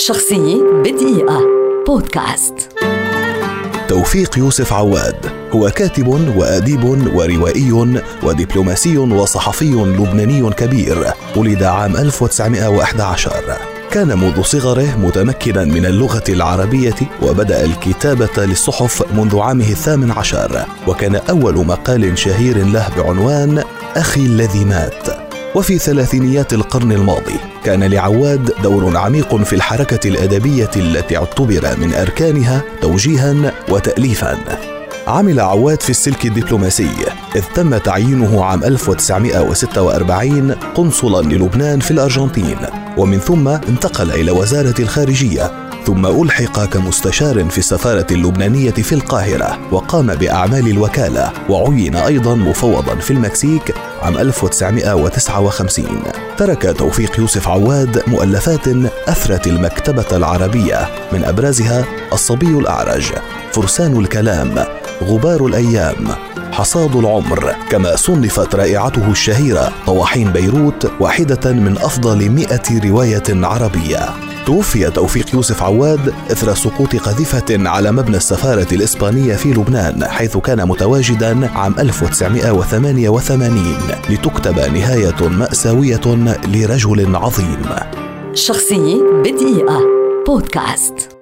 شخصية بدقيقة. بودكاست. توفيق يوسف عواد هو كاتب وأديب وروائي ودبلوماسي وصحفي لبناني كبير ولد عام 1911 كان منذ صغره متمكنا من اللغة العربية وبدأ الكتابة للصحف منذ عامه الثامن عشر وكان أول مقال شهير له بعنوان أخي الذي مات. وفي ثلاثينيات القرن الماضي كان لعواد دور عميق في الحركة الأدبية التي اعتبر من أركانها توجيها وتأليفا. عمل عواد في السلك الدبلوماسي إذ تم تعيينه عام 1946 قنصلا للبنان في الأرجنتين ومن ثم انتقل إلى وزارة الخارجية ثم ألحق كمستشار في السفارة اللبنانية في القاهرة وقام بأعمال الوكالة وعين أيضا مفوضا في المكسيك عام 1959 ترك توفيق يوسف عواد مؤلفات أثرت المكتبة العربية من أبرزها الصبي الأعرج فرسان الكلام غبار الأيام حصاد العمر. كما صنفت رائعته الشهيرة طواحين بيروت واحدة من أفضل مئة رواية عربية. توفي توفيق يوسف عواد إثر سقوط قذيفة على مبنى السفارة الإسبانية في لبنان حيث كان متواجدا عام 1988 لتكتب نهاية مأساوية لرجل عظيم. شخصية بدقيقة. بودكاست.